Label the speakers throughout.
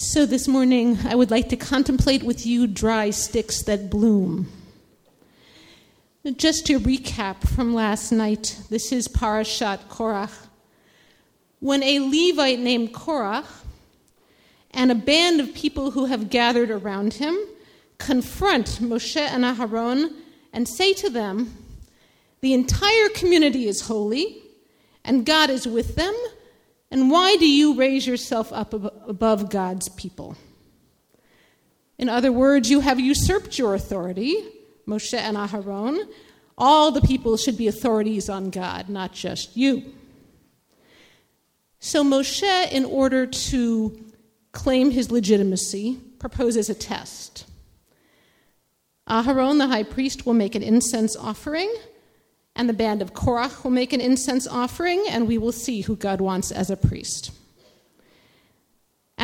Speaker 1: So, this morning, I would like to contemplate with you dry sticks that bloom. Just to recap from last night, this is Parashat Korach. When a Levite named Korach and a band of people who have gathered around him confront Moshe and Aharon and say to them, The entire community is holy, and God is with them and why do you raise yourself up above God's people? In other words, you have usurped your authority, Moshe and Aharon. All the people should be authorities on God, not just you. So Moshe, in order to claim his legitimacy, proposes a test. Aharon, the high priest, will make an incense offering and the band of Korach will make an incense offering, and we will see who God wants as a priest.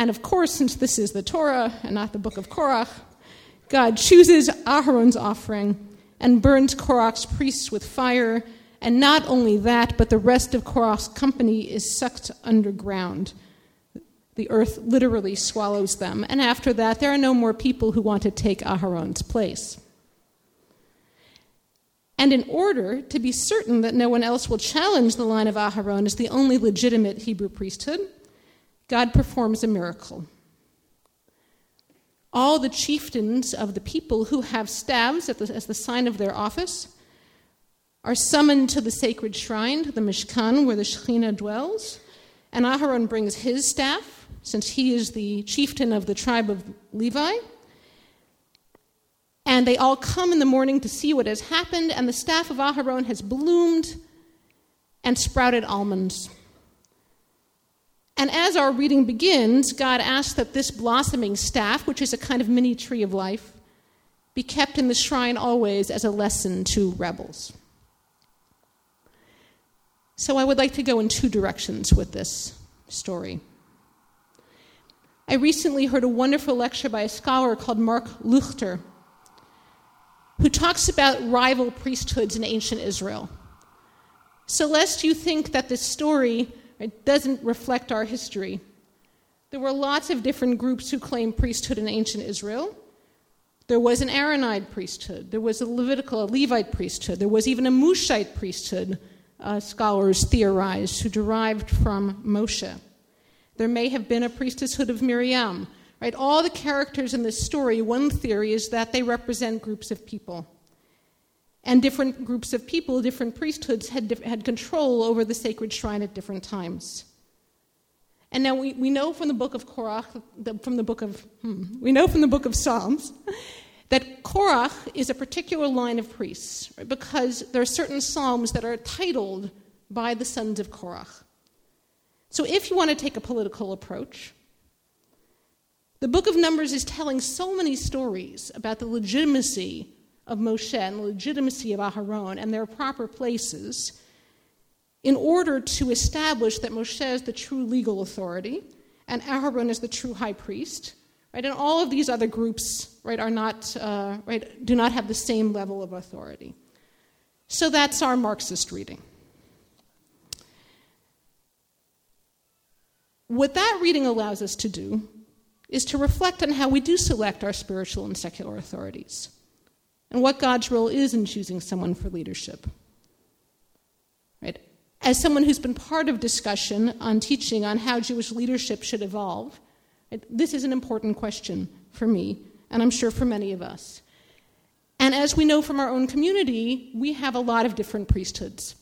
Speaker 1: And of course, since this is the Torah and not the book of Korach, God chooses Aharon's offering and burns Korach's priests with fire. And not only that, but the rest of Korach's company is sucked underground. The earth literally swallows them. And after that, there are no more people who want to take Aharon's place. And in order to be certain that no one else will challenge the line of Aharon as the only legitimate Hebrew priesthood, God performs a miracle. All the chieftains of the people who have staves as the sign of their office are summoned to the sacred shrine, the Mishkan, where the Shekhinah dwells. And Aharon brings his staff, since he is the chieftain of the tribe of Levi. And they all come in the morning to see what has happened, and the staff of Aharon has bloomed and sprouted almonds. And as our reading begins, God asks that this blossoming staff, which is a kind of mini tree of life, be kept in the shrine always as a lesson to rebels. So I would like to go in two directions with this story. I recently heard a wonderful lecture by a scholar called Mark Leuchter who talks about rival priesthoods in ancient Israel. So, lest you think that this story right, doesn't reflect our history, there were lots of different groups who claimed priesthood in ancient Israel. There was an Aaronite priesthood, there was a Levitical, a Levite priesthood, there was even a Mushite priesthood, uh, scholars theorized, who derived from Moshe. There may have been a priesthood of Miriam, Right? All the characters in this story, one theory is that they represent groups of people. And different groups of people, different priesthoods, had, had control over the sacred shrine at different times. And now we, we know from the book of Korach, the, from the book of, hmm, we know from the book of Psalms, that Korach is a particular line of priests, right? because there are certain psalms that are titled by the sons of Korach. So if you want to take a political approach, the book of Numbers is telling so many stories about the legitimacy of Moshe and the legitimacy of Aharon and their proper places in order to establish that Moshe is the true legal authority and Aharon is the true high priest. Right? And all of these other groups right, are not, uh, right, do not have the same level of authority. So that's our Marxist reading. What that reading allows us to do is to reflect on how we do select our spiritual and secular authorities and what God's role is in choosing someone for leadership. Right? As someone who's been part of discussion on teaching on how Jewish leadership should evolve, right, this is an important question for me, and I'm sure for many of us. And as we know from our own community, we have a lot of different priesthoods.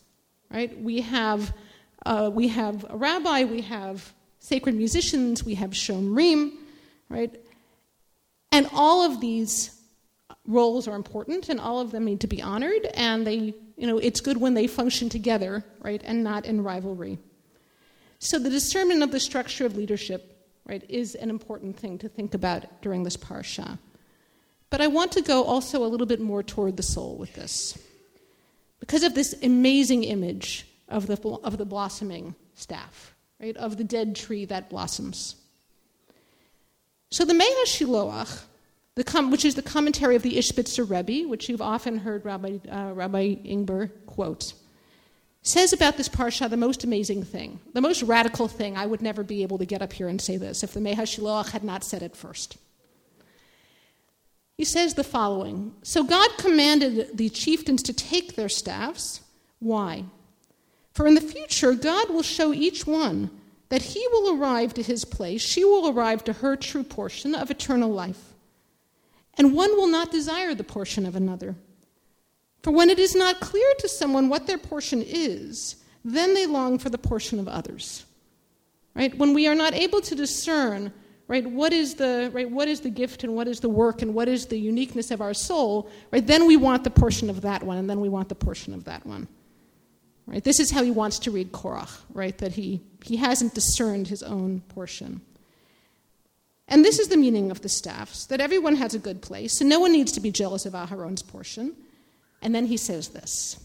Speaker 1: Right? We have, uh, we have a rabbi, we have sacred musicians, we have shomrim, right? And all of these roles are important and all of them need to be honored and they you know it's good when they function together right and not in rivalry. So the discernment of the structure of leadership right is an important thing to think about during this parsha. But i want to go also a little bit more toward the soul with this. Because of this amazing image of the, of the blossoming staff right of the dead tree that blossoms. So the Mei HaShiloach, the com- which is the commentary of the Ishbitzer Rebbe, which you've often heard Rabbi, uh, Rabbi Ingber quote, says about this parsha the most amazing thing, the most radical thing. I would never be able to get up here and say this if the Mehashiloach had not said it first. He says the following So God commanded the chieftains to take their staffs. Why? For in the future, God will show each one that he will arrive to his place, she will arrive to her true portion of eternal life. And one will not desire the portion of another. For when it is not clear to someone what their portion is, then they long for the portion of others. Right? When we are not able to discern, right, what is the right, what is the gift and what is the work and what is the uniqueness of our soul, right, then we want the portion of that one, and then we want the portion of that one. Right? This is how he wants to read Korach, right? That he, he hasn't discerned his own portion. And this is the meaning of the staffs that everyone has a good place, and no one needs to be jealous of Aharon's portion. And then he says this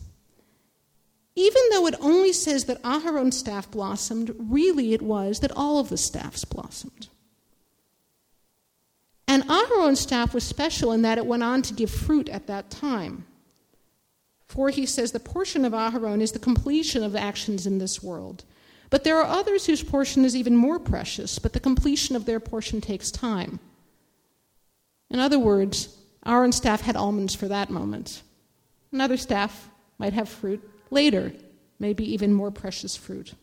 Speaker 1: Even though it only says that Aharon's staff blossomed, really it was that all of the staffs blossomed. And Aharon's staff was special in that it went on to give fruit at that time. For he says the portion of Aharon is the completion of actions in this world. But there are others whose portion is even more precious, but the completion of their portion takes time. In other words, Aaron's staff had almonds for that moment. Another staff might have fruit later, maybe even more precious fruit.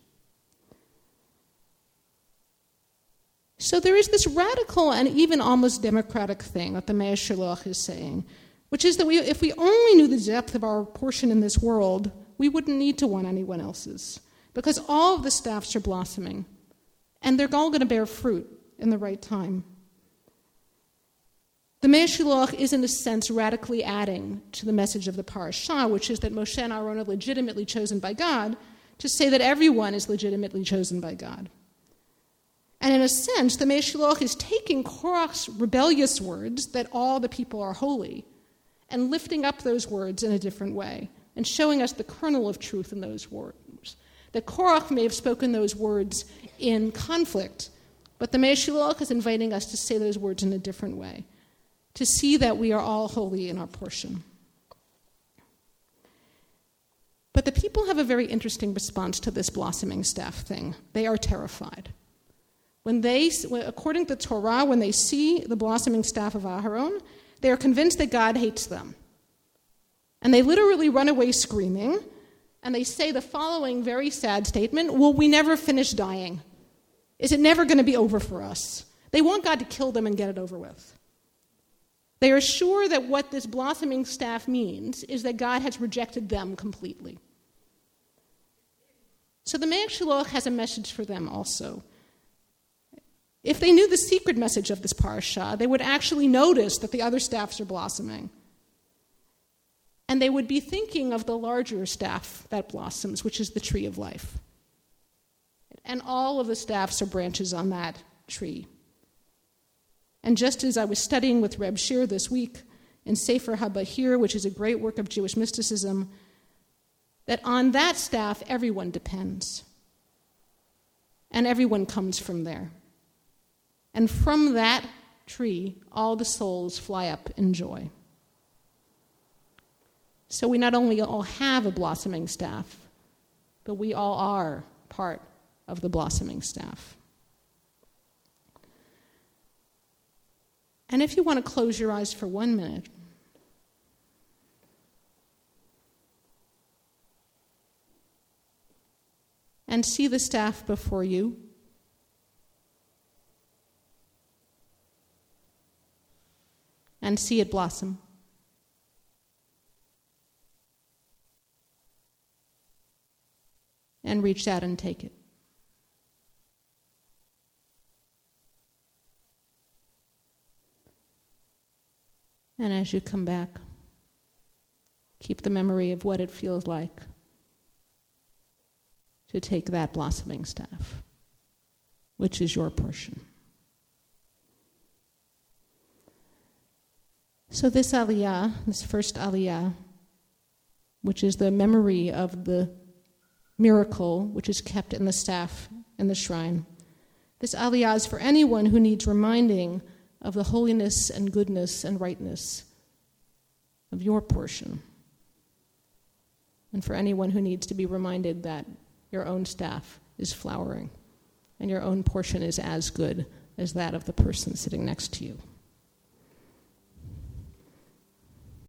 Speaker 1: So there is this radical and even almost democratic thing that the Meah is saying, which is that we, if we only knew the depth of our portion in this world, we wouldn't need to want anyone else's, because all of the staffs are blossoming, and they're all going to bear fruit in the right time. The Meah is, in a sense, radically adding to the message of the parashah, which is that Moshe and Aaron are legitimately chosen by God, to say that everyone is legitimately chosen by God. And in a sense, the Meah is taking Korach's rebellious words that all the people are holy and lifting up those words in a different way and showing us the kernel of truth in those words. That Korach may have spoken those words in conflict, but the Meah is inviting us to say those words in a different way to see that we are all holy in our portion. But the people have a very interesting response to this blossoming staff thing. They are terrified. When they, according to the Torah, when they see the blossoming staff of Aharon, they are convinced that God hates them. And they literally run away screaming, and they say the following very sad statement Will we never finish dying? Is it never going to be over for us? They want God to kill them and get it over with. They are sure that what this blossoming staff means is that God has rejected them completely. So the Mei HaShiloach has a message for them also. If they knew the secret message of this parsha, they would actually notice that the other staffs are blossoming. And they would be thinking of the larger staff that blossoms, which is the tree of life. And all of the staffs are branches on that tree. And just as I was studying with Reb Shir this week in Sefer HaBahir, which is a great work of Jewish mysticism, that on that staff everyone depends. And everyone comes from there. And from that tree, all the souls fly up in joy. So we not only all have a blossoming staff, but we all are part of the blossoming staff. And if you want to close your eyes for one minute, and see the staff before you. And see it blossom. And reach out and take it. And as you come back, keep the memory of what it feels like to take that blossoming staff, which is your portion. So, this aliyah, this first aliyah, which is the memory of the miracle which is kept in the staff in the shrine, this aliyah is for anyone who needs reminding of the holiness and goodness and rightness of your portion. and for anyone who needs to be reminded that your own staff is flowering and your own portion is as good as that of the person sitting next to you.